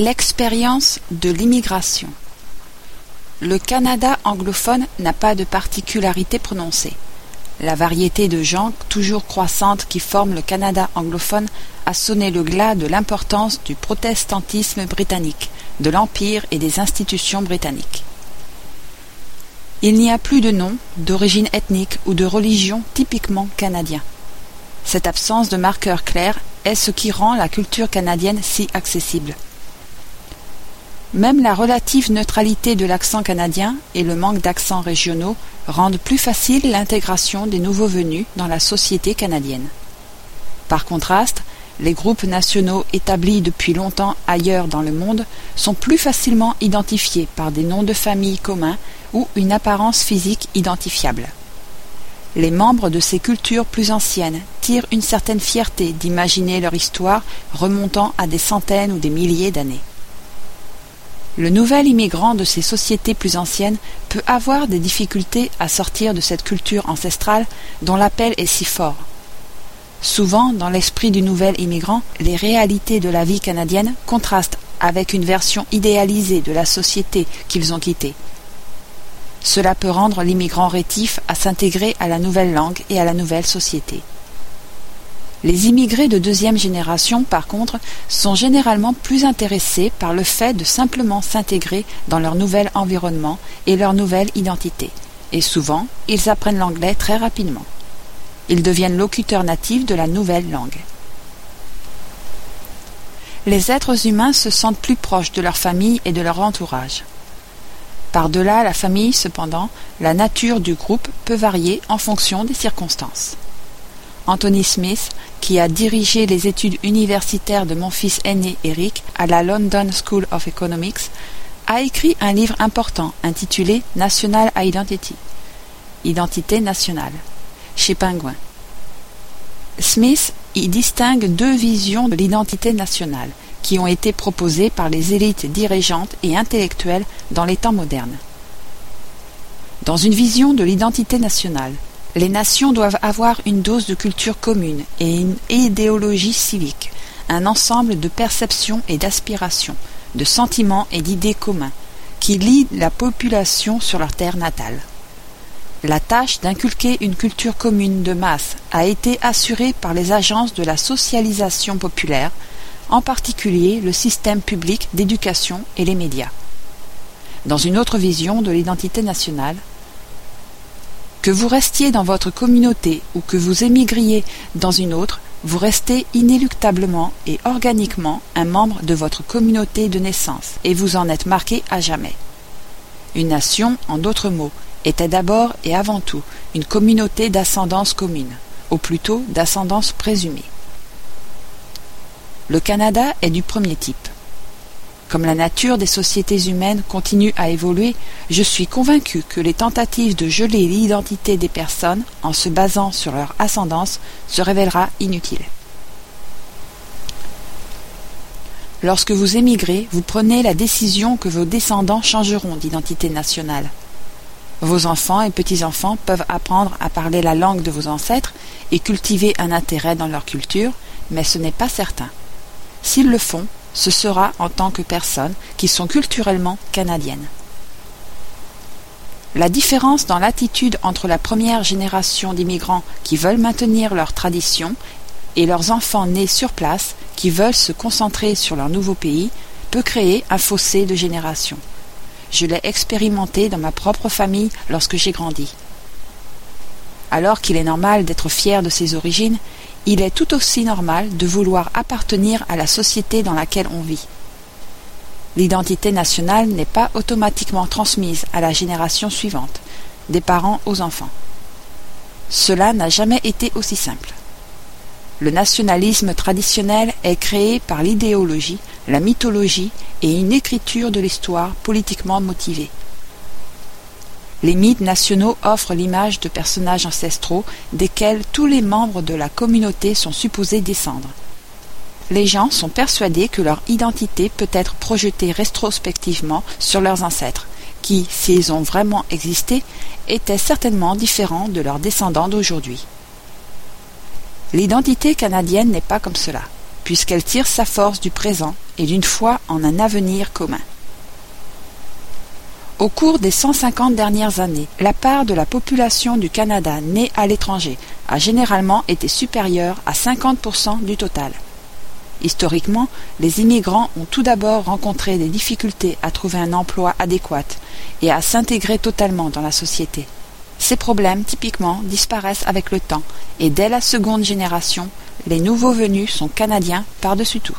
L'expérience de l'immigration. Le Canada anglophone n'a pas de particularité prononcée. La variété de gens toujours croissante qui forme le Canada anglophone a sonné le glas de l'importance du protestantisme britannique, de l'Empire et des institutions britanniques. Il n'y a plus de nom, d'origine ethnique ou de religion typiquement canadien. Cette absence de marqueurs clairs est ce qui rend la culture canadienne si accessible. Même la relative neutralité de l'accent canadien et le manque d'accents régionaux rendent plus facile l'intégration des nouveaux venus dans la société canadienne. Par contraste, les groupes nationaux établis depuis longtemps ailleurs dans le monde sont plus facilement identifiés par des noms de famille communs ou une apparence physique identifiable. Les membres de ces cultures plus anciennes tirent une certaine fierté d'imaginer leur histoire remontant à des centaines ou des milliers d'années. Le nouvel immigrant de ces sociétés plus anciennes peut avoir des difficultés à sortir de cette culture ancestrale dont l'appel est si fort. Souvent, dans l'esprit du nouvel immigrant, les réalités de la vie canadienne contrastent avec une version idéalisée de la société qu'ils ont quittée. Cela peut rendre l'immigrant rétif à s'intégrer à la nouvelle langue et à la nouvelle société. Les immigrés de deuxième génération, par contre, sont généralement plus intéressés par le fait de simplement s'intégrer dans leur nouvel environnement et leur nouvelle identité, et souvent, ils apprennent l'anglais très rapidement. Ils deviennent locuteurs natifs de la nouvelle langue. Les êtres humains se sentent plus proches de leur famille et de leur entourage. Par-delà la famille, cependant, la nature du groupe peut varier en fonction des circonstances. Anthony Smith, qui a dirigé les études universitaires de mon fils aîné Eric à la London School of Economics, a écrit un livre important intitulé National Identity, Identité nationale, chez Penguin. Smith y distingue deux visions de l'identité nationale qui ont été proposées par les élites dirigeantes et intellectuelles dans les temps modernes. Dans une vision de l'identité nationale, les nations doivent avoir une dose de culture commune et une idéologie civique, un ensemble de perceptions et d'aspirations, de sentiments et d'idées communs, qui lient la population sur leur terre natale. La tâche d'inculquer une culture commune de masse a été assurée par les agences de la socialisation populaire, en particulier le système public d'éducation et les médias. Dans une autre vision de l'identité nationale, que vous restiez dans votre communauté ou que vous émigriez dans une autre, vous restez inéluctablement et organiquement un membre de votre communauté de naissance, et vous en êtes marqué à jamais. Une nation, en d'autres mots, était d'abord et avant tout une communauté d'ascendance commune, ou plutôt d'ascendance présumée. Le Canada est du premier type. Comme la nature des sociétés humaines continue à évoluer, je suis convaincu que les tentatives de geler l'identité des personnes en se basant sur leur ascendance se révélera inutile. Lorsque vous émigrez, vous prenez la décision que vos descendants changeront d'identité nationale. Vos enfants et petits-enfants peuvent apprendre à parler la langue de vos ancêtres et cultiver un intérêt dans leur culture, mais ce n'est pas certain. S'ils le font, ce sera en tant que personnes qui sont culturellement canadiennes. La différence dans l'attitude entre la première génération d'immigrants qui veulent maintenir leurs traditions et leurs enfants nés sur place qui veulent se concentrer sur leur nouveau pays peut créer un fossé de génération. Je l'ai expérimenté dans ma propre famille lorsque j'ai grandi. Alors qu'il est normal d'être fier de ses origines, il est tout aussi normal de vouloir appartenir à la société dans laquelle on vit. L'identité nationale n'est pas automatiquement transmise à la génération suivante, des parents aux enfants. Cela n'a jamais été aussi simple. Le nationalisme traditionnel est créé par l'idéologie, la mythologie et une écriture de l'histoire politiquement motivée. Les mythes nationaux offrent l'image de personnages ancestraux desquels tous les membres de la communauté sont supposés descendre. Les gens sont persuadés que leur identité peut être projetée rétrospectivement sur leurs ancêtres, qui, s'ils ont vraiment existé, étaient certainement différents de leurs descendants d'aujourd'hui. L'identité canadienne n'est pas comme cela puisqu'elle tire sa force du présent et d'une foi en un avenir commun. Au cours des 150 dernières années, la part de la population du Canada née à l'étranger a généralement été supérieure à 50% du total. Historiquement, les immigrants ont tout d'abord rencontré des difficultés à trouver un emploi adéquat et à s'intégrer totalement dans la société. Ces problèmes, typiquement, disparaissent avec le temps, et dès la seconde génération, les nouveaux venus sont canadiens par-dessus tout.